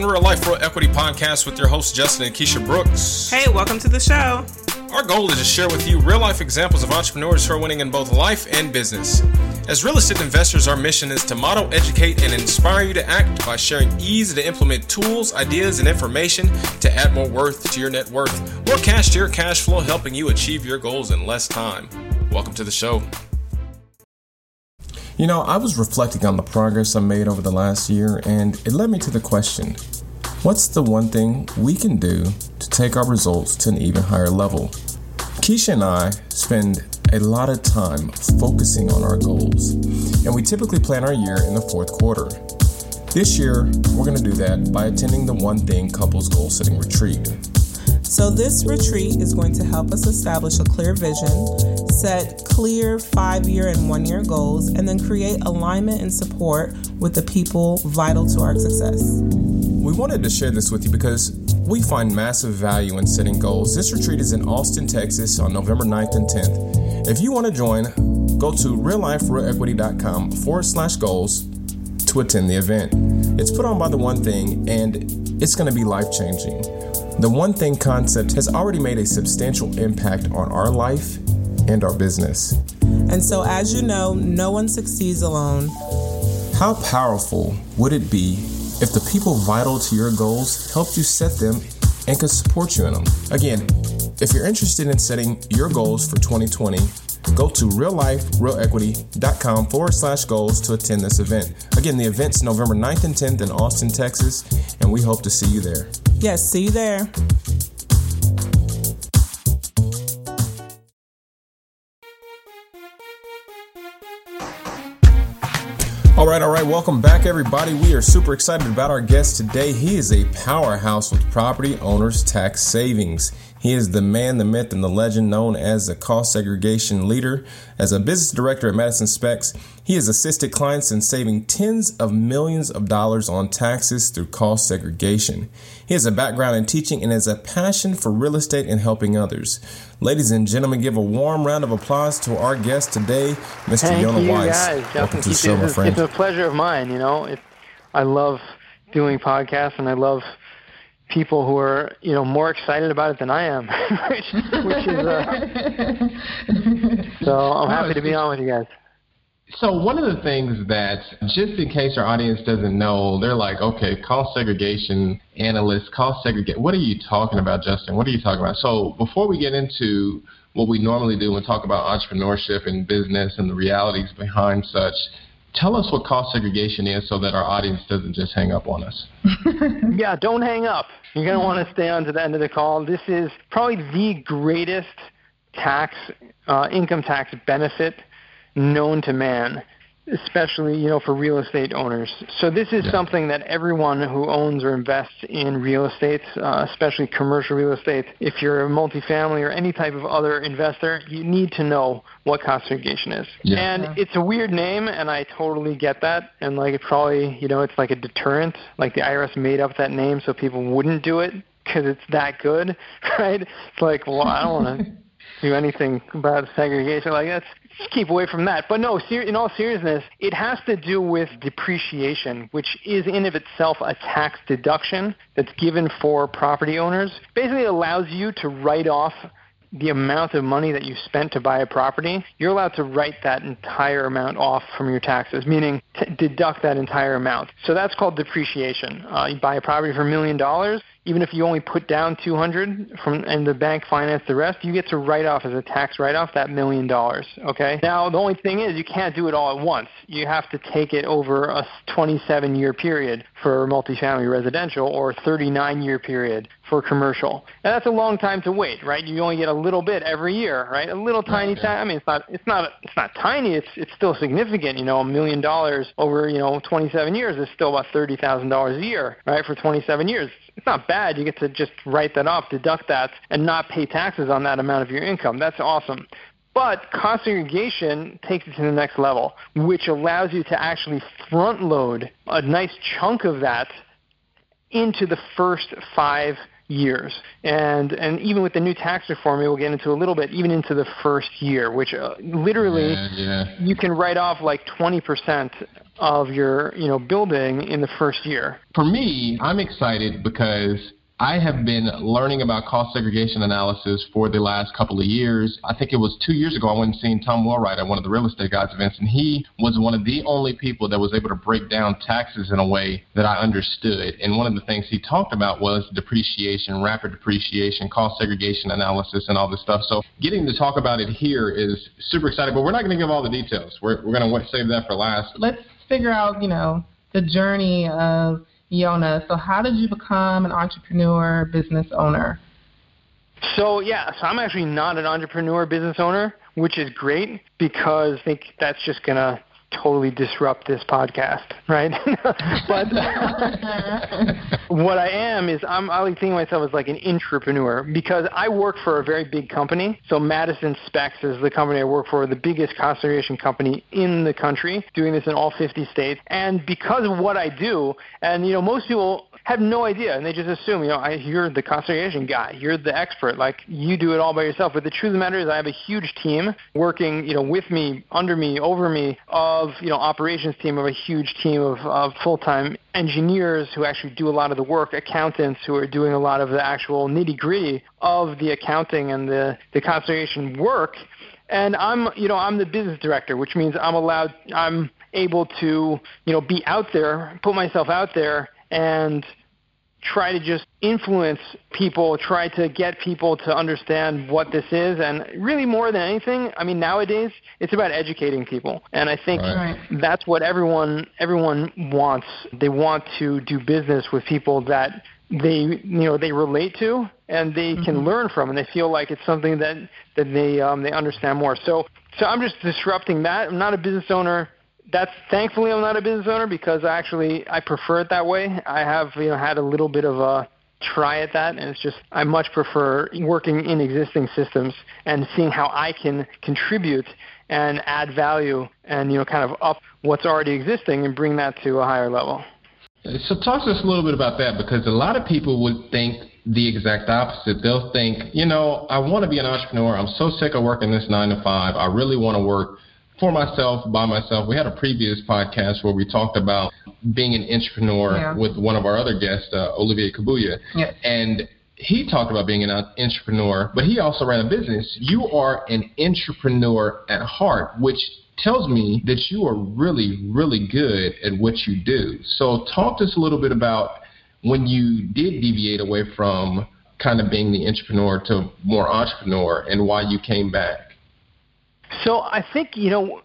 Welcome to Real Life Real Equity Podcast with your hosts Justin and Keisha Brooks. Hey, welcome to the show. Our goal is to share with you real life examples of entrepreneurs who are winning in both life and business. As real estate investors, our mission is to model, educate, and inspire you to act by sharing easy to implement tools, ideas, and information to add more worth to your net worth, more cash to your cash flow, helping you achieve your goals in less time. Welcome to the show. You know, I was reflecting on the progress I made over the last year, and it led me to the question what's the one thing we can do to take our results to an even higher level? Keisha and I spend a lot of time focusing on our goals, and we typically plan our year in the fourth quarter. This year, we're going to do that by attending the One Thing Couples Goal Setting Retreat. So, this retreat is going to help us establish a clear vision, set clear five year and one year goals, and then create alignment and support with the people vital to our success. We wanted to share this with you because we find massive value in setting goals. This retreat is in Austin, Texas on November 9th and 10th. If you want to join, go to realliferealequity.com forward slash goals to attend the event. It's put on by The One Thing and it's going to be life changing. The One Thing concept has already made a substantial impact on our life and our business. And so, as you know, no one succeeds alone. How powerful would it be if the people vital to your goals helped you set them and could support you in them? Again, if you're interested in setting your goals for 2020, go to realliferealequity.com forward slash goals to attend this event. Again, the event's November 9th and 10th in Austin, Texas, and we hope to see you there. Yes, see you there. All right, all right. Welcome back, everybody. We are super excited about our guest today. He is a powerhouse with property owners tax savings. He is the man, the myth, and the legend known as the cost segregation leader. As a business director at Madison Specs, he has assisted clients in saving tens of millions of dollars on taxes through cost segregation. He has a background in teaching and has a passion for real estate and helping others. Ladies and gentlemen, give a warm round of applause to our guest today, Mr. Thank Yona you Weiss. guys. Welcome to the It's- show, my it's, friend. it's a pleasure of mine. You know, it, I love doing podcasts, and I love people who are you know more excited about it than I am, which, which is uh, so I'm happy to be on with you guys. So one of the things that, just in case our audience doesn't know, they're like, okay, cost segregation analyst, cost segregate. What are you talking about, Justin? What are you talking about? So before we get into what we normally do and talk about entrepreneurship and business and the realities behind such, tell us what cost segregation is so that our audience doesn't just hang up on us. Yeah, don't hang up. You're going to want to stay on to the end of the call. This is probably the greatest tax, uh, income tax benefit known to man, especially you know for real estate owners. So this is something that everyone who owns or invests in real estate, uh, especially commercial real estate, if you're a multifamily or any type of other investor, you need to know what cost segregation is. Yeah. And it's a weird name, and I totally get that. And like it probably, you know, it's like a deterrent. Like the IRS made up that name so people wouldn't do it because it's that good, right? It's like, well, I don't want to do anything about segregation. Like that's just keep away from that. But no, ser- in all seriousness, it has to do with depreciation, which is in of itself a tax deduction that's given for property owners. Basically, allows you to write off the amount of money that you spent to buy a property, you're allowed to write that entire amount off from your taxes, meaning t- deduct that entire amount. So that's called depreciation. Uh, you buy a property for a million dollars, even if you only put down 200 from and the bank financed the rest, you get to write off as a tax write off that million dollars. Okay. Now the only thing is you can't do it all at once. You have to take it over a 27 year period for multifamily residential or 39 year period for commercial. And that's a long time to wait, right? You only get a little bit every year, right? A little tiny time. I mean, it's not it's not it's not tiny. It's it's still significant. You know, a million dollars over you know 27 years is still about thirty thousand dollars a year, right? For 27 years, it's not bad. You get to just write that off, deduct that, and not pay taxes on that amount of your income. That's awesome. But cost segregation takes it to the next level, which allows you to actually front load a nice chunk of that into the first five years. And and even with the new tax reform, we'll get into a little bit, even into the first year, which uh, literally Yeah, yeah. you can write off like 20% of your you know building in the first year. For me, I'm excited because I have been learning about cost segregation analysis for the last couple of years. I think it was two years ago I went and seen Tom Wheelwright at one of the real estate guys events, and he was one of the only people that was able to break down taxes in a way that I understood. And one of the things he talked about was depreciation, rapid depreciation, cost segregation analysis, and all this stuff. So getting to talk about it here is super exciting, but we're not going to give all the details. We're, we're going to save that for last. Let's figure out, you know, the journey of Yona. So, how did you become an entrepreneur, business owner? So yeah, so I'm actually not an entrepreneur business owner, which is great because I think that's just gonna totally disrupt this podcast, right? but what I am is I'm I like of myself as like an entrepreneur because I work for a very big company. So Madison Specs is the company I work for, the biggest conservation company in the country, doing this in all 50 states. And because of what I do, and you know, most people have no idea and they just assume, you know, I, you're the cost segregation guy, you're the expert, like you do it all by yourself. But the truth of the matter is I have a huge team working, you know, with me, under me, over me of, you know, operations team of a huge team of, of full-time engineers who actually do a lot of the work, accountants who are doing a lot of the actual nitty-gritty of the accounting and the, the cost segregation work. And I'm, you know, I'm the business director, which means I'm allowed, I'm able to, you know, be out there, put myself out there and try to just influence people, try to get people to understand what this is. And really, more than anything, I mean, nowadays it's about educating people. And I think Right. that's what everyone everyone wants. They want to do business with people that they you know they relate to and they can learn from and they feel like it's something that that they um they understand more so so i'm just disrupting that i'm not a business owner that's thankfully I'm not a business owner because actually I prefer it that way. I have you know had a little bit of a try at that and it's just I much prefer working in existing systems and seeing how I can contribute and add value and you know kind of up what's already existing and bring that to a higher level. So talk to us a little bit about that because a lot of people would think the exact opposite. They'll think, you know, I want to be an entrepreneur. I'm so sick of working this nine to five. I really want to work for myself, by myself. We had a previous podcast where we talked about being an entrepreneur Yeah. with one of our other guests, uh, Olivier Kabuya. Yes. And he talked about being an entrepreneur, but he also ran a business. You are an entrepreneur at heart, which tells me that you are really, really good at what you do. So, talk to us a little bit about when you did deviate away from kind of being the entrepreneur to more entrepreneur and why you came back. So I think you know,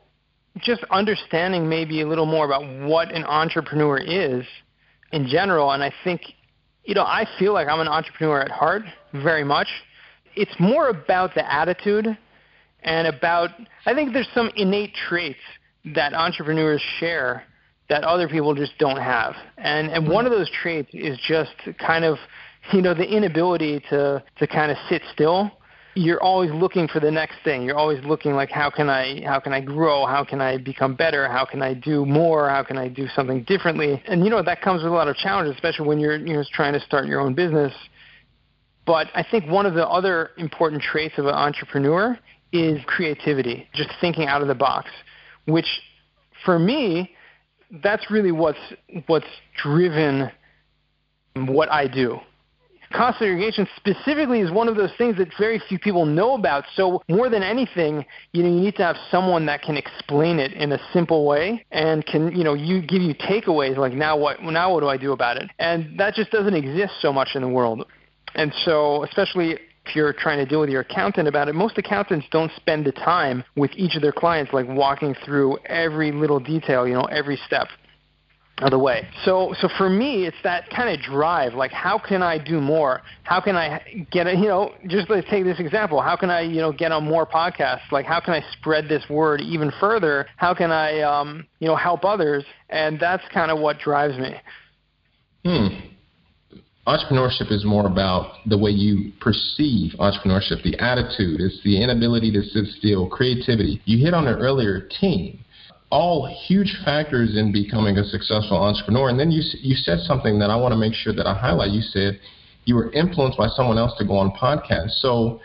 just understanding maybe a little more about what an entrepreneur is in general, and I think you know I feel like I'm an entrepreneur at heart, very much. It's more about the attitude and about I think there's some innate traits that entrepreneurs share that other people just don't have. And and one of those traits is just kind of you know the inability to to kind of sit still you're always looking for the next thing. You're always looking like how can I how can I grow? How can I become better? How can I do more? How can I do something differently? And you know that comes with a lot of challenges, especially when you're you're trying to start your own business. But I think one of the other important traits of an entrepreneur is creativity, just thinking out of the box, which for me that's really what's what's driven what I do cost segregation specifically is one of those things that very few people know about. So more than anything, you know, you need to have someone that can explain it in a simple way and can, you know, you give you takeaways like now what now what do I do about it? And that just doesn't exist so much in the world. And so especially if you're trying to deal with your accountant about it, most accountants don't spend the time with each of their clients like walking through every little detail, you know, every step of the way. So so for me it's that kind of drive like how can I do more? How can I get a, you know just let's take this example. How can I, you know, get on more podcasts? Like how can I spread this word even further? How can I um, you know, help others? And that's kind of what drives me. Hmm. Entrepreneurship is more about the way you perceive entrepreneurship, the attitude, it's the inability to sit still, creativity. You hit on it earlier, team. All huge factors in becoming a successful entrepreneur. And then you you said something that I want to make sure that I highlight. You said you were influenced by someone else to go on podcasts. So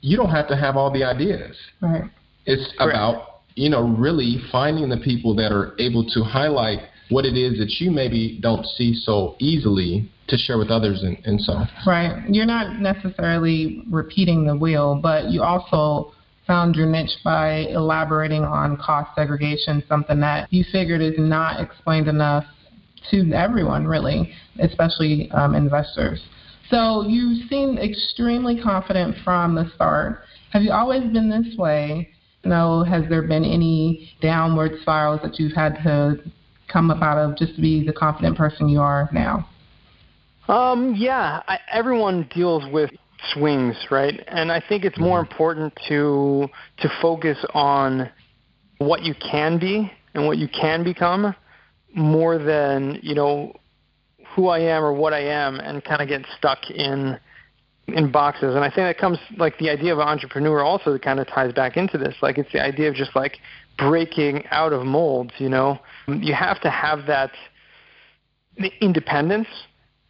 you don't have to have all the ideas. Right. It's Correct. about you know really finding the people that are able to highlight what it is that you maybe don't see so easily to share with others and, and so right you're not necessarily repeating the wheel but you also found your niche by elaborating on cost segregation something that you figured is not explained enough to everyone really especially um, investors. So you seem extremely confident from the start. Have you always been this way? No, has there been any downward spirals that you've had to come up out of just to be the confident person you are now? Um, yeah, I, everyone deals with swings, right? And I think it's more mm-hmm. important to to focus on what you can be and what you can become more than, you know, who I am or what I am and kind of get stuck in in boxes. And I think that comes like the idea of an entrepreneur also kind of ties back into this. Like it's the idea of just like breaking out of molds. You know, you have to have that independence,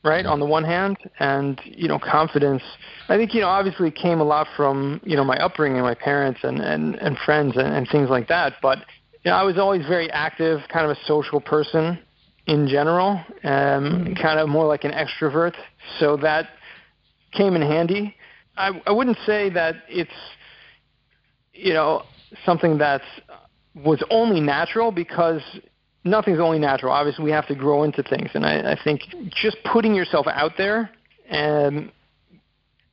right? On the one hand, and you know, confidence. I think you know, obviously, came a lot from you know my upbringing, my parents, and and and friends, and, and things like that. But you know, I was always very active, kind of a social person in general, um, kind of more like an extrovert. So that came in handy. I, I wouldn't say that it's you know something that was only natural because nothing's only natural. Obviously, we have to grow into things, and I, I think just putting yourself out there and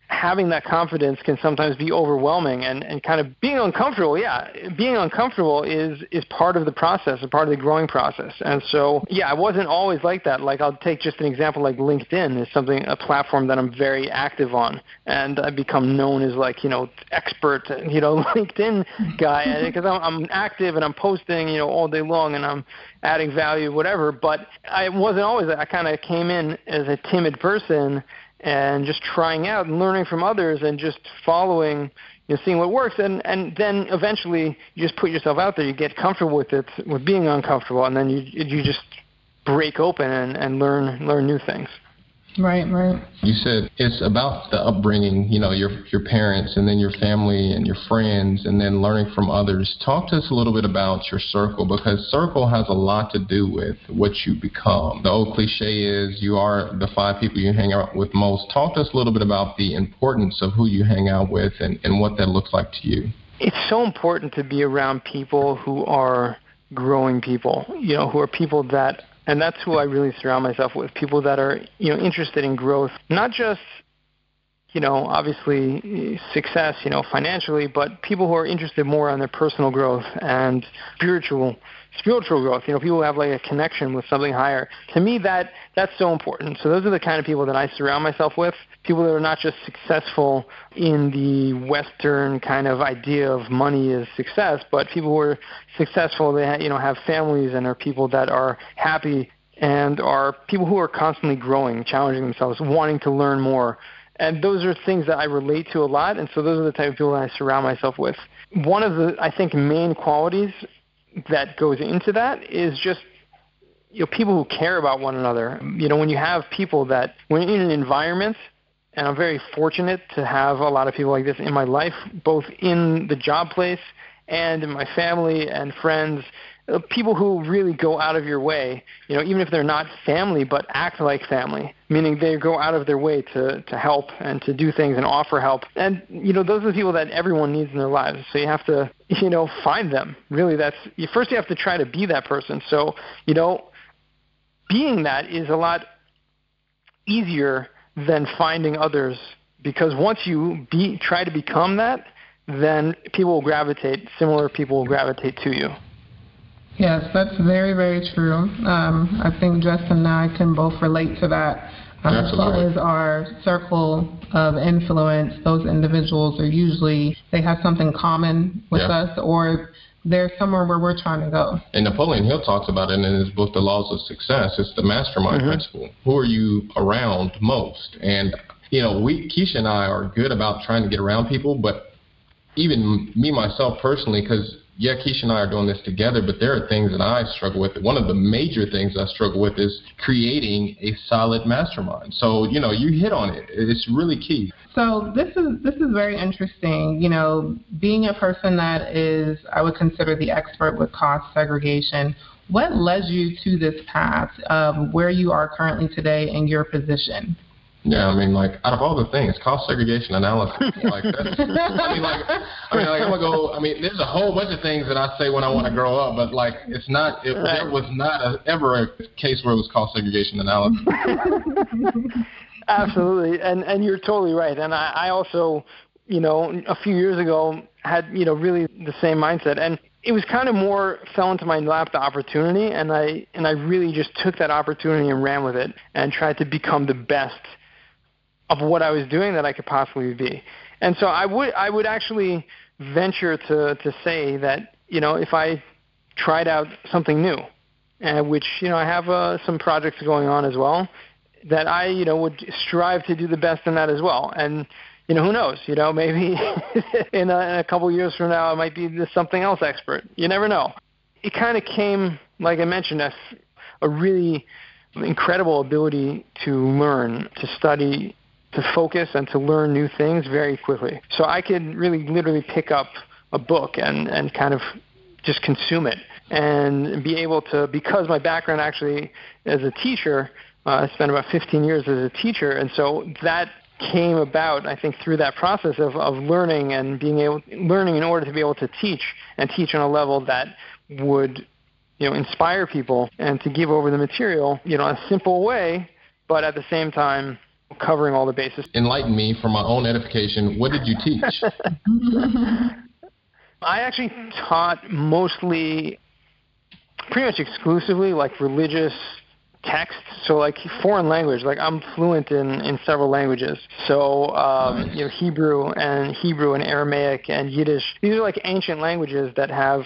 having that confidence can sometimes be overwhelming and, and kind of being uncomfortable yeah being uncomfortable is is part of the process a part of the growing process. And so yeah i wasn't always like that. Like i'll take just an example like linkedin is something a platform that i'm very active on and i've become known as like you know expert you know linkedin guy because I'm, I'm active and i'm posting you know all day long and i'm adding value whatever but i wasn't always i kind of came in as a timid person and just trying out and learning from others and just following you know seeing what works. And and then eventually you just put yourself out there. You get comfortable with it with being uncomfortable and then you you just break open and and learn learn new things Right, right. You said it's about the upbringing, you know, your your parents and then your family and your friends and then learning from others. Talk to us a little bit about your circle because circle has a lot to do with what you become. The old cliche is you are the five people you hang out with most. Talk to us a little bit about the importance of who you hang out with and, and what that looks like to you. It's so important to be around people who are growing people, you know, who are people that and that's who I really surround myself with. People that are you know interested in growth, not just you know obviously success you know financially, but people who are interested more on their personal growth and spiritual spiritual growth. You know, people have like a connection with something higher. To me, that that's so important. So those are the kind of people that I surround myself with. People that are not just successful in the Western kind of idea of money is success, but people who are successful. They you know have families and are people that are happy and are people who are constantly growing, challenging themselves, wanting to learn more. And those are things that I relate to a lot, and so those are the type of people that I surround myself with. One of the, I think, main qualities that goes into that is just you know people who care about one another. You know, when you have people that when you're in an environment and I'm very fortunate to have a lot of people like this in my life, both in the job place and in my family and friends Uh, people who really go out of your way, you know, even if they're not family, but act like family, meaning they go out of their way to, to help and to do things and offer help. And, you know, those are the people that everyone needs in their lives. So you have to, you know, find them. Really, that's, you, first you have to try to be that person. So, you know, being that is a lot easier than finding others because once you be, try to become that, then people will gravitate, similar people will gravitate to you. Yes, that's very, very true. Um, I think Justin and I can both relate to that. Um, as far as our circle of influence, those individuals are usually they have something common with yeah. us, or they're somewhere where we're trying to go. And Napoleon Hill talks about it in his book, The Laws of Success. It's the mastermind mm-hmm. principle. Who are you around most? And you know, we Keisha and I are good about trying to get around people, but even me myself personally, because yeah, Keisha and I are doing this together, but there are things that I struggle with. One of the major things I struggle with is creating a solid mastermind. So, you know, you hit on it. It's really key. So this is this is very interesting. You know, being a person that is I would consider the expert with cost segregation. What led you to this path of where you are currently today in your position? Yeah, I mean, like out of all the things, cost segregation analysis, like that's, I mean, like, I mean, like I'm gonna go. I mean, there's a whole bunch of things that I say when I want to grow up, but like, it's not. It, right. There was not a, ever a case where it was cost segregation analysis. Absolutely, and and you're totally right. And I, I also, you know, a few years ago had you know really the same mindset, and it was kind of more fell into my lap the opportunity, and I and I really just took that opportunity and ran with it and tried to become the best of what I was doing that I could possibly be. And so I would I would actually venture to to say that you know if I tried out something new, uh, which you know I have uh, some projects going on as well, that I you know would strive to do the best in that as well. And you know who knows? You know maybe in, a, in a couple years from now I might be something else expert. You never know. It kind of came like I mentioned a, a really incredible ability to learn, to study to focus and to learn new things very quickly. So I could really literally pick up a book and, and kind of just consume it and be able to, because my background actually as a teacher, uh, I spent about 15 years as a teacher, and so that came about, I think, through that process of, of learning and being able, learning in order to be able to teach and teach on a level that would, you know, inspire people and to give over the material, you know, in a simple way, but at the same time, covering all the bases. Enlighten me for my own edification. What did you teach? I actually taught mostly, pretty much exclusively, like religious texts. So like foreign language. Like I'm fluent in in several languages. So um, nice. you know Hebrew and Hebrew and Aramaic and Yiddish. These are like ancient languages that have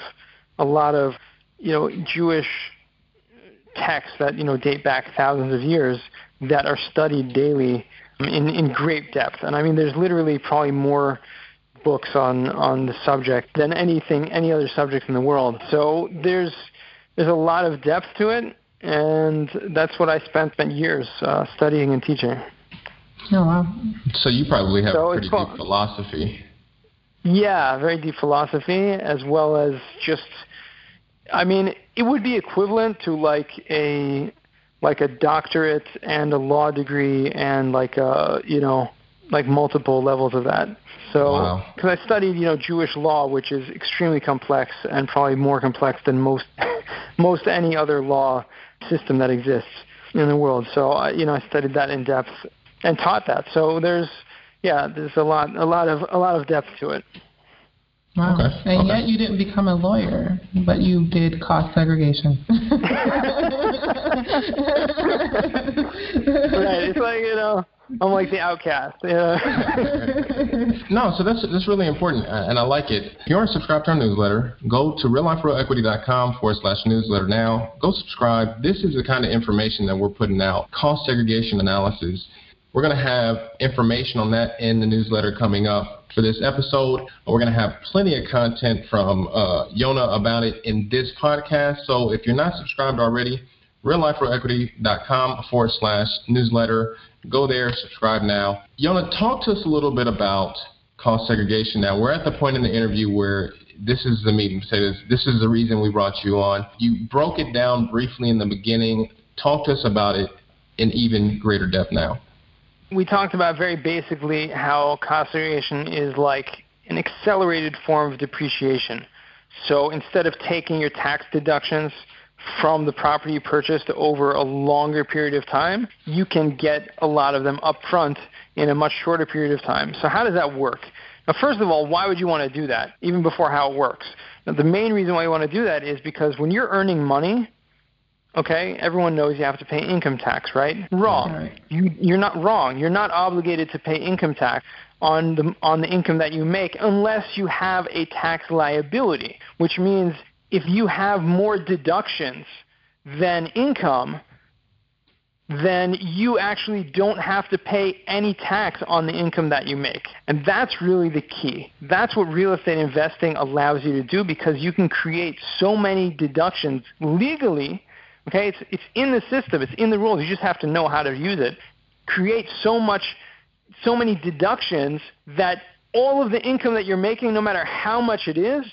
a lot of you know Jewish texts that you know date back thousands of years that are studied daily in, in great depth. And I mean, there's literally probably more books on, on the subject than anything, any other subject in the world. So there's, there's a lot of depth to it, and that's what I spent, spent years uh, studying and teaching. Oh, wow. So you probably have so pretty deep philosophy. Yeah, very deep philosophy, as well as just, I mean, it would be equivalent to like a like a doctorate and a law degree and like a you know like multiple levels of that. So because wow. I studied you know Jewish law, which is extremely complex and probably more complex than most most any other law system that exists in the world. So I, you know I studied that in depth and taught that. So there's yeah there's a lot a lot of a lot of depth to it. Wow. Okay. And okay. yet you didn't become a lawyer, but you did cost segregation. right. It's like, you know, I'm like the outcast. Yeah. no, so that's that's really important, uh, and I like it. If you aren't subscribed to our newsletter, go to realliferealequity.com forward slash newsletter now. Go subscribe. This is the kind of information that we're putting out. Cost segregation analysis. We're going to have information on that in the newsletter coming up for this episode. We're going to have plenty of content from uh, Yona about it in this podcast. So if you're not subscribed already, realliferequity.com forward slash newsletter. Go there, subscribe now. Yona, talk to us a little bit about cost segregation now. We're at the point in the interview where this is the meeting. This is the reason we brought you on. You broke it down briefly in the beginning. Talk to us about it in even greater depth now we talked about very basically how cost segregation is like an accelerated form of depreciation. So instead of taking your tax deductions from the property you purchased over a longer period of time, you can get a lot of them up front in a much shorter period of time. So how does that work? Now, first of all, why would you want to do that, even before how it works? Now, the main reason why you want to do that is because when you're earning money, Okay, everyone knows you have to pay income tax, right? Wrong. Right. You, you're not wrong. You're not obligated to pay income tax on the on the income that you make unless you have a tax liability, which means if you have more deductions than income, then you actually don't have to pay any tax on the income that you make. And that's really the key. That's what real estate investing allows you to do because you can create so many deductions legally. Okay, it's it's in the system, it's in the rules. You just have to know how to use it. Create so much so many deductions that all of the income that you're making, no matter how much it is,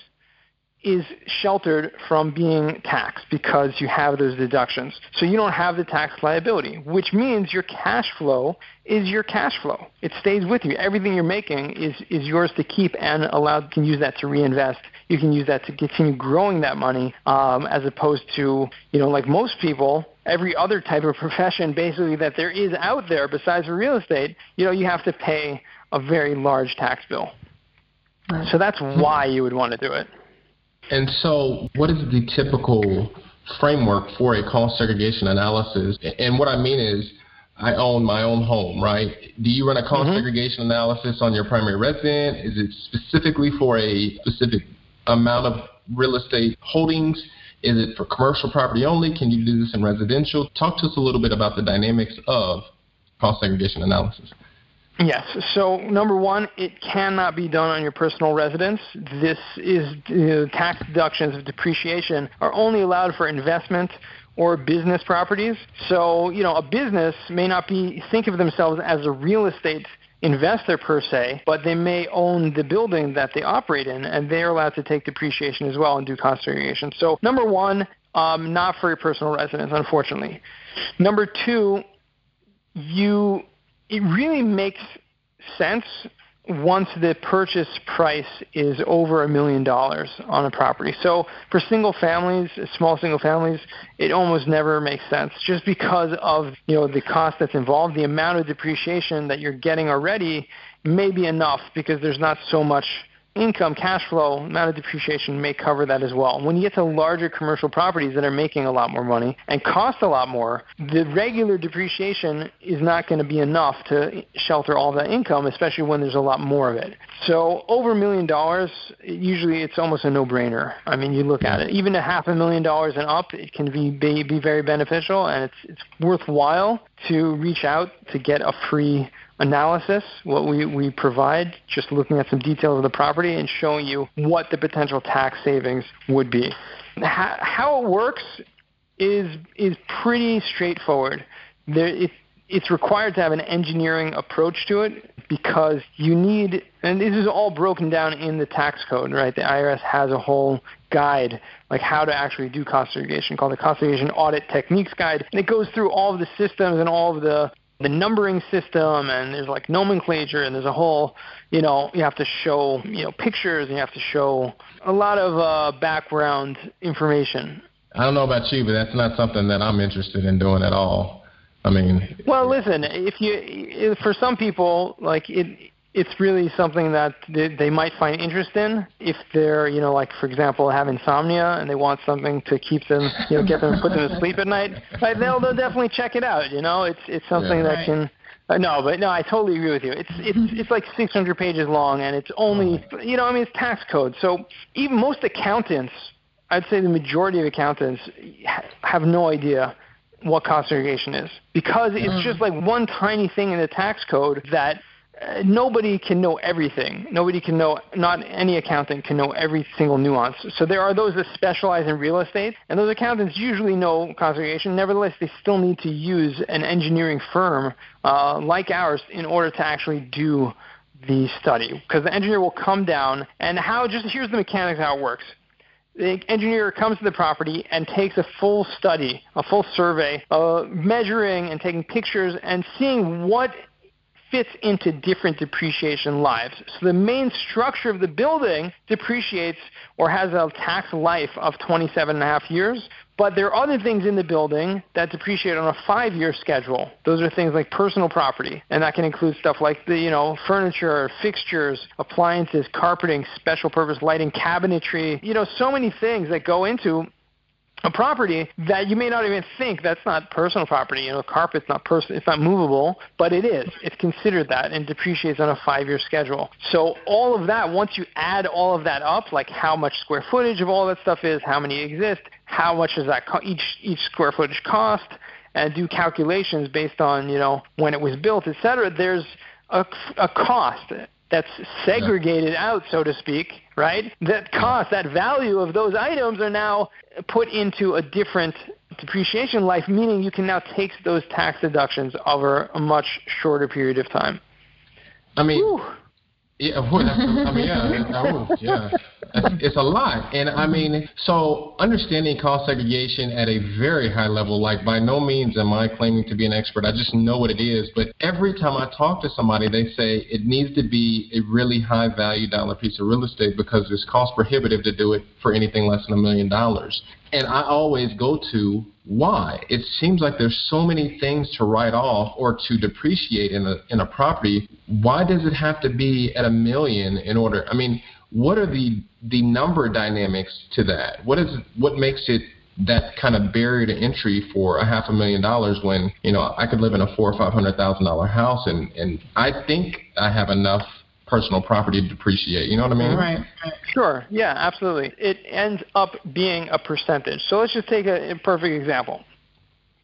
is sheltered from being taxed because you have those deductions. So you don't have the tax liability, which means your cash flow is your cash flow. It stays with you. Everything you're making is, is yours to keep and allowed can use that to reinvest. You can use that to continue growing that money um, as opposed to, you know, like most people, every other type of profession basically that there is out there besides for real estate, you know, you have to pay a very large tax bill. So that's why you would want to do it. And so, what is the typical framework for a cost segregation analysis? And what I mean is, I own my own home, right? Do you run a cost mm-hmm. segregation analysis on your primary resident? Is it specifically for a specific amount of real estate holdings? Is it for commercial property only? Can you do this in residential? Talk to us a little bit about the dynamics of cost segregation analysis. Yes. So number one, it cannot be done on your personal residence. This is tax deductions of depreciation are only allowed for investment or business properties. So you know, a business may not be think of themselves as a real estate investor per se, but they may own the building that they operate in, and they're allowed to take depreciation as well and do cost segregation. So number one, um, not for your personal residence, unfortunately. Number two, you it really makes sense once the purchase price is over a million dollars on a property. So for single families, small single families, it almost never makes sense just because of you know the cost that's involved, the amount of depreciation that you're getting already may be enough because there's not so much income, cash flow, amount of depreciation may cover that as well. When you get to larger commercial properties that are making a lot more money and cost a lot more, the regular depreciation is not going to be enough to shelter all that income, especially when there's a lot more of it. So over a million dollars, usually it's almost a no-brainer. I mean, you look at it, even a half a million dollars and up, it can be be, be very beneficial, and it's it's worthwhile to reach out to get a free analysis, what we, we provide, just looking at some details of the property and showing you what the potential tax savings would be. How, how it works is, is pretty straightforward. There, it, it's required to have an engineering approach to it because you need, and this is all broken down in the tax code, right? The IRS has a whole guide, like how to actually do cost segregation, called the Cost Segregation Audit Techniques Guide, and it goes through all of the systems and all of the the numbering system and there's like nomenclature and there's a whole you know you have to show you know pictures and you have to show a lot of uh, background information. I don't know about you but that's not something that i'm interested in doing at all. I mean well listen if you for some people like it it's really something that they, they might find interest in if they're, you know, like for example, have insomnia and they want something to keep them, you know, get them put them to sleep at night. They'll they'll definitely check it out. You know, it's it's something yeah, that right. can. Uh, no, but no, I totally agree with you. It's it's it's like 600 pages long, and it's only you know I mean it's tax code. So even most accountants, I'd say the majority of accountants have no idea what cost segregation is because it's mm. just like one tiny thing in the tax code that nobody can know everything. Nobody can know, not any accountant can know every single nuance. So there are those that specialize in real estate, and those accountants usually know cost segregation. Nevertheless, they still need to use an engineering firm uh, like ours in order to actually do the study. Because the engineer will come down, and how, just here's the mechanics how it works the engineer comes to the property and takes a full study, a full survey, uh, measuring and taking pictures and seeing what fits into different depreciation lives. So the main structure of the building depreciates or has a tax life of 27 and a half years, but there are other things in the building that depreciate on a five-year schedule. Those are things like personal property, and that can include stuff like the, you know, furniture, fixtures, appliances, carpeting, special purpose lighting, cabinetry. You know, so many things that go into a property that you may not even think that's not personal property. You know, carpet's not personal, it's not movable, but it is. It's considered that and depreciates on a five-year schedule. So all of that, once you add all of that up, like how much square footage of all that stuff is, how many exist, how much does that co- each each square footage cost, and do calculations based on you know when it was built, et cetera, there's a, a cost that's segregated yeah. out, so to speak, right? That cost, that value of those items are now put into a different depreciation life, meaning you can now take those tax deductions over a much shorter period of time. I mean, Whew. Yeah, well, I mean, yeah, yeah, it's a lot, and I mean, so understanding cost segregation at a very high level. Like, by no means am I claiming to be an expert. I just know what it is. But every time I talk to somebody, they say it needs to be a really high value dollar piece of real estate because it's cost prohibitive to do it for anything less than a million dollars. And I always go to why. It seems like there's so many things to write off or to depreciate in a in a property. Why does it have to be at a million in order? I mean, what are the the number dynamics to that? What is what makes it that kind of barrier to entry for a half a million dollars when you know I could live in a four or five hundred thousand dollar house and and I think I have enough personal property depreciate. You know what I mean? Right. Sure. Yeah, absolutely. It ends up being a percentage. So let's just take a, a perfect example.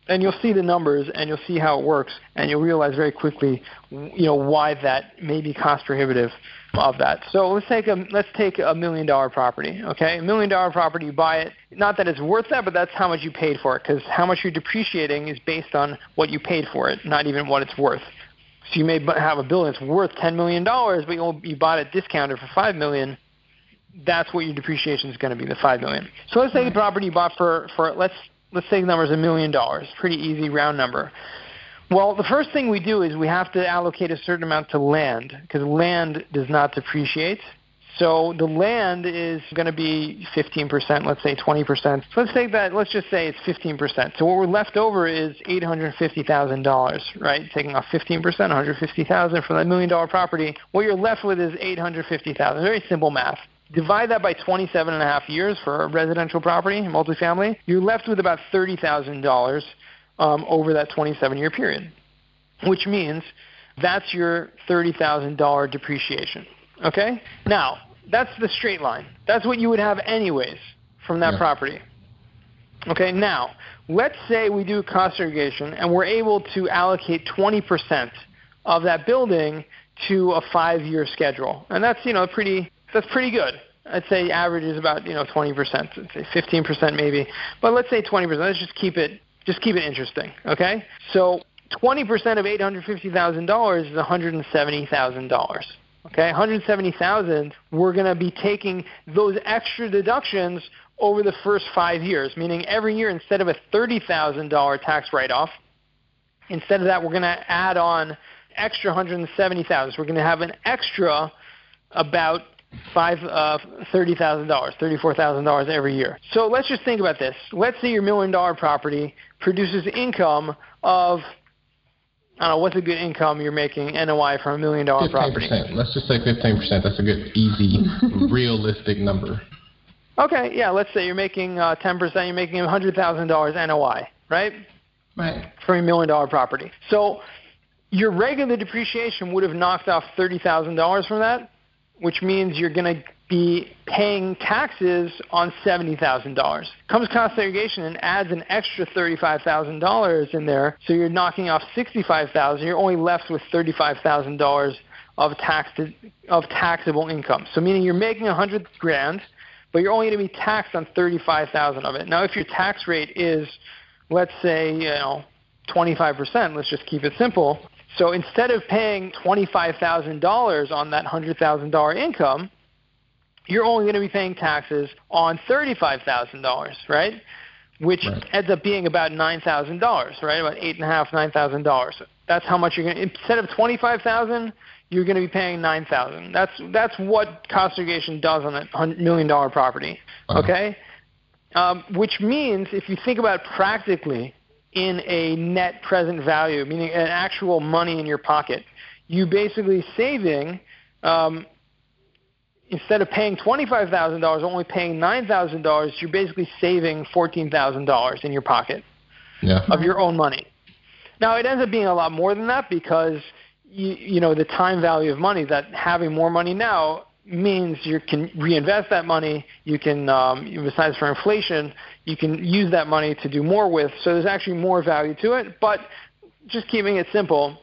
And you'll see the numbers and you'll see how it works and you'll realize very quickly you know why that may be cost prohibitive of that. So let's take a let's take a million dollar property. Okay, a million dollar property, you buy it. Not that it's worth that, but that's how much you paid for it. Because how much you're depreciating is based on what you paid for it, not even what it's worth. So you may have a building that's worth ten million dollars, but you, you bought it discounted for five million. That's what your depreciation is going to be, the five million. So let's say the property you bought for for let's let's say the number is a million dollars. Pretty easy round number. Well, the first thing we do is we have to allocate a certain amount to land because land does not depreciate. So the land is going to be 15%, let's say 20%. So let's take that, let's just say it's 15%. So what we're left over is $850,000, right? Taking off 15%, 150,000 for that million dollar property. What you're left with is 850,000. Very simple math. Divide that by 27 and a half years for a residential property, multifamily. You're left with about $30,000 um, over that 27 year period, which means that's your $30,000 depreciation. Okay? Now, that's the straight line. That's what you would have anyways from that yeah. property. Okay, now, let's say we do cost segregation and we're able to allocate 20% of that building to a five year schedule. And that's, you know, pretty that's pretty good. I'd say average is about, you know, 20%, let's say 15% maybe. But let's say 20%. Let's just keep it just keep it interesting, okay? So 20% of $850,000 is $170,000. Okay, 170,000. We're going to be taking those extra deductions over the first five years, meaning every year instead of a $30,000 tax write-off, instead of that, we're going to add on extra 170,000. We're going to have an extra about five uh, thirty thousand dollars, thirty four thousand dollars every year. So let's just think about this. Let's say your million dollar property produces income of I don't know what's a good income you're making NOI from a million dollar property. Let's just say fifteen percent. That's a good, easy, realistic number. Okay, yeah. Let's say you're making uh, ten uh, percent. You're making hundred thousand dollars NOI, right? Right. For a million dollar property. So your regular depreciation would have knocked off thirty thousand dollars from that which means you're going to be paying taxes on $70,000. Comes cost segregation and adds an extra $35,000 in there, so you're knocking off $65,000. You're only left with $35,000 of tax of taxable income. So meaning you're making 100 grand, but you're only going to be taxed on 35,000 of it. Now if your tax rate is let's say, you know, 25%, let's just keep it simple, so instead of paying $25,000 on that $100,000 income, you're only going to be paying taxes on $35,000, right? Which right. ends up being about $9,000, right? About eight and a half, nine thousand dollars. That's how much you're going to. Instead of twenty-five thousand, you're going to be paying nine thousand. That's that's what cost segregation does on a million dollar property. Okay, um, which means if you think about it practically, in a net present value, meaning an actual money in your pocket. You basically saving um, instead of paying twenty-five thousand dollars, only paying nine thousand dollars. You're basically saving fourteen thousand dollars in your pocket yeah. of your own money. Now it ends up being a lot more than that because you, you know the time value of money. That having more money now means you can reinvest that money. You can, um, besides for inflation, you can use that money to do more with. So there's actually more value to it. But just keeping it simple,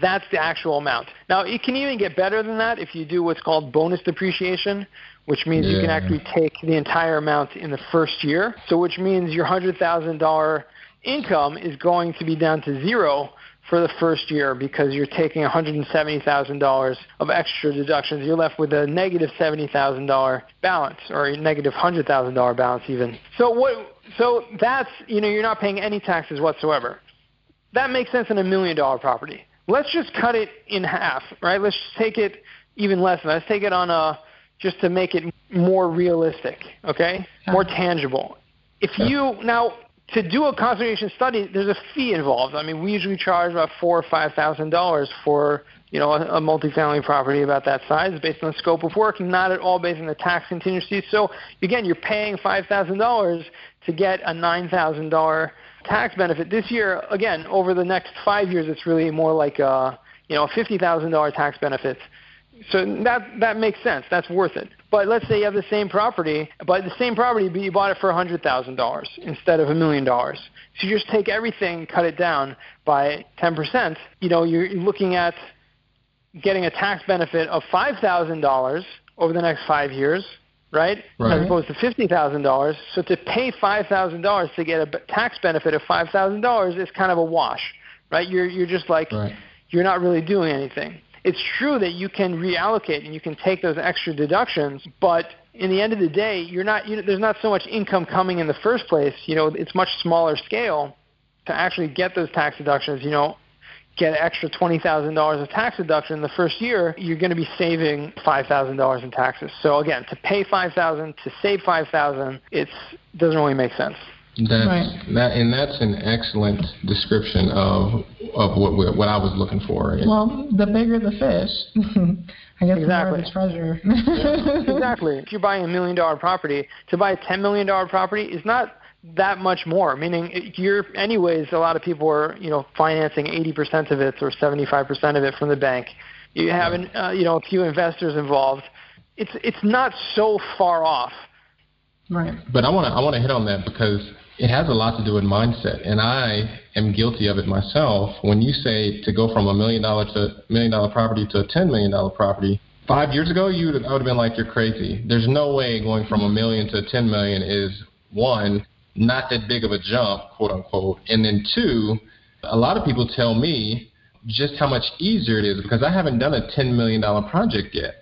that's the actual amount. Now, it can even get better than that if you do what's called bonus depreciation, which means yeah. you can actually take the entire amount in the first year. So, which means your $100,000 income is going to be down to zero for the first year because you're taking $170,000 of extra deductions. You're left with a negative $70,000 balance or a negative $100,000 balance even. So what so that's, you know, you're not paying any taxes whatsoever. That makes sense in a million dollar property. Let's just cut it in half, right? Let's take it even less. Let's take it on a just to make it more realistic, okay? Uh-huh. More tangible. If you now to do a conservation study, there's a fee involved. I mean, we usually charge about four or five thousand dollars for you know a, a multifamily property about that size, based on the scope of work, not at all based on the tax contingency. So again, you're paying five thousand dollars to get a nine thousand dollar tax benefit this year. Again, over the next five years, it's really more like a you know fifty thousand dollar tax benefit. So that that makes sense. That's worth it. But let's say you have the same property, but the same property, but you bought it for a $100,000 instead of a million dollars. So you just take everything, cut it down by 10%. You know, you're looking at getting a tax benefit of $5,000 over the next five years, right? right. As opposed to $50,000. So to pay $5,000 to get a tax benefit of $5,000 is kind of a wash, right? You're, you're just like, right. you're not really doing anything it's true that you can reallocate and you can take those extra deductions, but in the end of the day, you're not, you know, there's not so much income coming in the first place. You know, it's much smaller scale to actually get those tax deductions. You know, get an extra $20,000 of tax deduction in the first year, you're going to be saving $5,000 in taxes. So again, to pay 5,000 to save 5,000, it doesn't really make sense. That's, right. That and that's an excellent description of of what what I was looking for. Well, the bigger the fish, I guess exactly. the more the treasure. yeah, exactly. If you're buying a million dollar property, to buy a ten million dollar property is not that much more. Meaning, you're anyways. A lot of people are you know financing 80% of it or 75% of it from the bank. You have an, uh, you know a few investors involved. It's it's not so far off. Right. But I want to I want to hit on that because it has a lot to do with mindset, and I am guilty of it myself. When you say to go from a million dollar to million dollar property to a ten million dollar property, five years ago you would I would have been like you're crazy. There's no way going from a million to ten million is one not that big of a jump, quote unquote, and then two, a lot of people tell me just how much easier it is because I haven't done a ten million dollar project yet.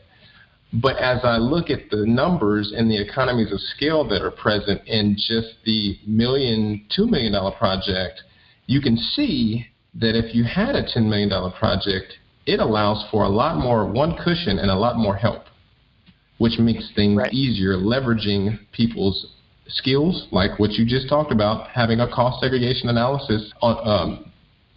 But as I look at the numbers and the economies of scale that are present in just the million, two million dollar project, you can see that if you had a $10 million project, it allows for a lot more one cushion and a lot more help, which makes things right. easier, leveraging people's skills, like what you just talked about, having a cost segregation analysis on, um,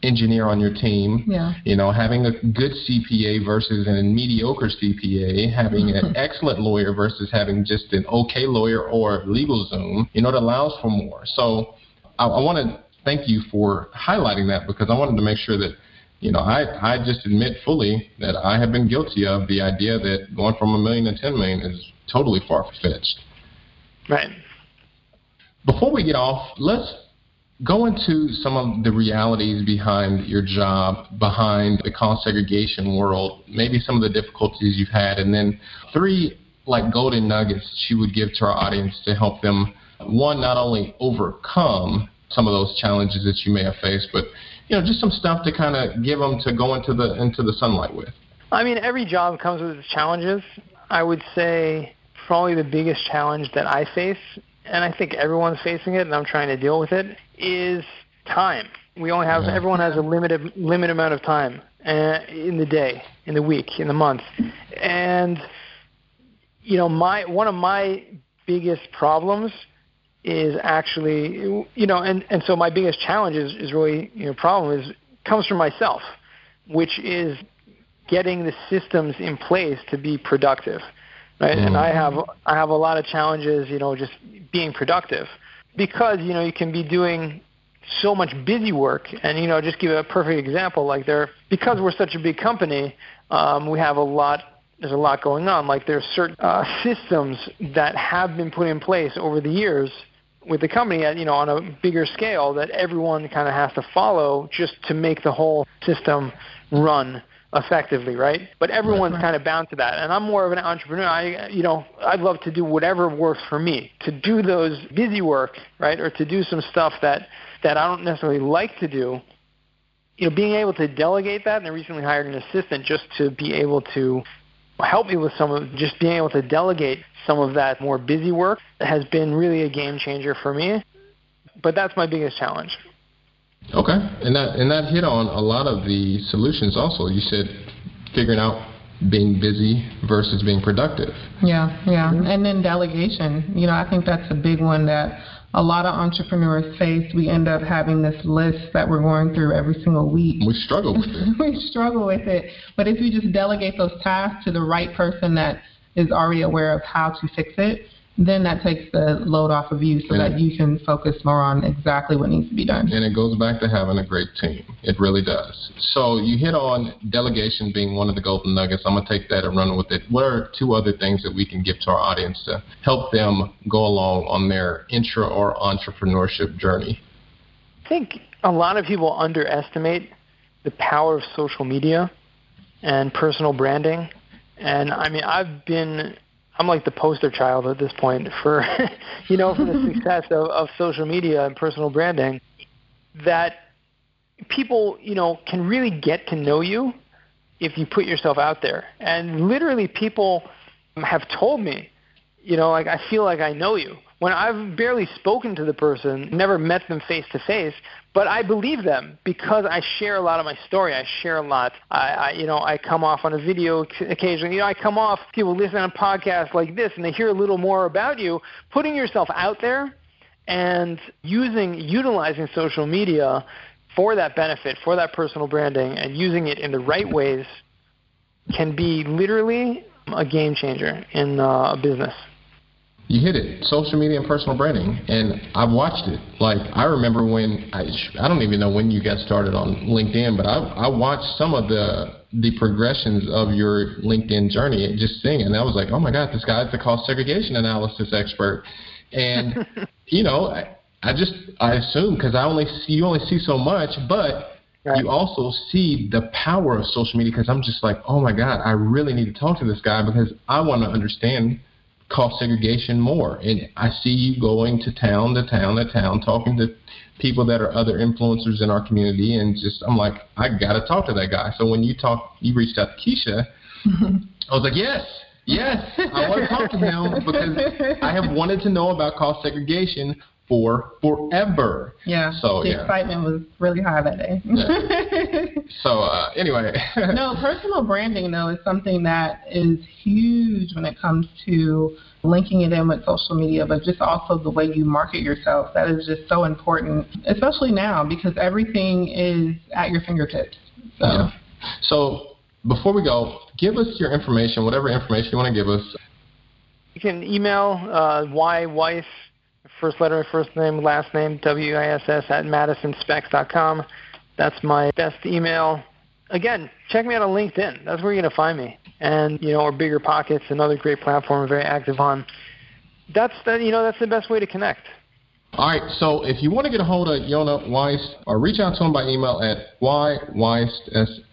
engineer on your team. Yeah. You know, having a good CPA versus a mediocre CPA, having an excellent lawyer versus having just an okay lawyer or LegalZoom, you know, it allows for more. So I, I want to thank you for highlighting that because I wanted to make sure that, you know, I, I just admit fully that I have been guilty of the idea that going from a million to 10 million is totally far fetched. Right. Before we get off, let's go into some of the realities behind your job, behind the cost segregation world, maybe some of the difficulties you've had, and then three like golden nuggets she would give to our audience to help them one not only overcome some of those challenges that you may have faced, but you know just some stuff to kind of give them to go into the into the sunlight with. I mean, every job comes with its challenges. I would say probably the biggest challenge that I face and I think everyone's facing it, and I'm trying to deal with it, is time. We only have everyone has a limited limited amount of time uh, in the day, in the week, in the month, and you know my one of my biggest problems is actually you know and and so my biggest challenge is, is really you know problem is comes from myself, which is getting the systems in place to be productive right? Mm. And I have I have a lot of challenges, you know, just being productive because you know you can be doing so much busy work and you know just give a perfect example like there because we're such a big company um, we have a lot there's a lot going on. Like there's certain uh, systems that have been put in place over the years with the company at you know on a bigger scale that everyone kind of has to follow just to make the whole system run effectively, right? But everyone's kind of bound to that. And I'm more of an entrepreneur. I, you know, I'd love to do whatever works for me. To do those busy work, right, or to do some stuff that that I don't necessarily like to do. You know, being able to delegate that, and I recently hired an assistant just to be able to help me with some of just being able to delegate some of that more busy work has been really a game changer for me. But that's my biggest challenge. Okay, and that and that hit on a lot of the solutions. Also, you said figuring out being busy versus being productive. Yeah, yeah, mm-hmm. and then delegation. You know, I think that's a big one that a lot of entrepreneurs face. We end up having this list that we're going through every single week. We struggle with it. we struggle with it, but if you just delegate those tasks to the right person that is already aware of how to fix it, then that takes the load off of you so and that you can focus more on exactly what needs to be done. And it goes back to having a great team. It really does. So you hit on delegation being one of the golden nuggets. I'm going to take that and run with it. What are two other things that we can give to our audience to help them go along on their intra or entrepreneurship journey? I think a lot of people underestimate the power of social media and personal branding. And I mean, I've been I'm like the poster child at this point for you know for the success of, of social media and personal branding that people you know can really get to know you if you put yourself out there. And literally people have told me you know like I feel like I know you when I've barely spoken to the person, never met them face to face, but I believe them because I share a lot of my story. I share a lot. I, I you know, I come off on a video occasionally. You know, I come off. People listen on podcasts like this, and they hear a little more about you. Putting yourself out there and using, utilizing social media for that benefit, for that personal branding, and using it in the right ways can be literally a game changer in uh, a business you hit it. Social media and personal branding. And i've watched it. Like i remember when i i don't even know when you got started on linkedin but i i watched some of the the progressions of your linkedin journey and just seeing it. And i was like oh my god this guy's the cost segregation analysis expert. And you know I, I just i assume because i only see you only see so much but Right. You also see the power of social media because I'm just like, oh my God, I really need to talk to this guy because I want to understand cost segregation more. And I see you going to town to town to town, talking to people that are other influencers in our community, and just I'm like, I got to talk to that guy. So when you talk, you reached out to Keisha. I was like, yes, yes, I want to talk to him because I have wanted to know about cost segregation for forever. Yeah. So the yeah. excitement was really high that day. yeah. So uh, anyway. no, personal branding though is something that is huge when it comes to linking it in with social media, but just also the way you market yourself. That is just so important, especially now because everything is at your fingertips. So. Yeah. So before we go, give us your information, whatever information you want to give us. You can email uh, yweiss first letter, first name, last name, W-I-S-S at madisonspecs.com. That's my best email. Again, check me out on LinkedIn. That's where you're going to find me. And, you know, or Bigger Pockets, another great platform I'm very active on. That's the, you know, that's the best way to connect. All right, so if you want to get a hold of Yona Weiss, or reach out to him by email at yweiss,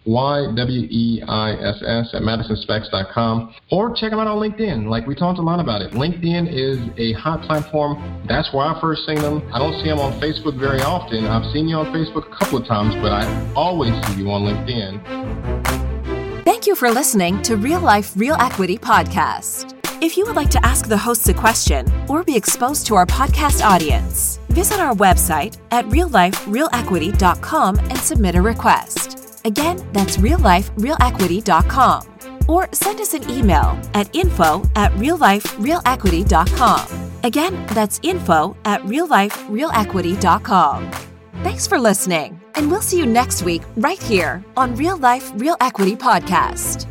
Y-W-E-I-S-S at madisonspecs.com, or check him out on LinkedIn. Like we talked a lot about it. LinkedIn is a hot platform. That's where I first seen them. I don't see him on Facebook very often. I've seen you on Facebook a couple of times, but I always see you on LinkedIn. Thank you for listening to Real Life, Real Equity Podcast. If you would like to ask the hosts a question or be exposed to our podcast audience, visit our website at realliferealequity.com and submit a request. Again, that's realliferealequity.com. Or send us an email at info at realliferealequity.com. Again, that's info at realliferealequity.com. Thanks for listening, and we'll see you next week right here on Real Life Real Equity Podcast.